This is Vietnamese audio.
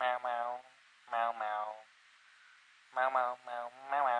mau mau. Mau mau. Mau mau mau. Mau mau.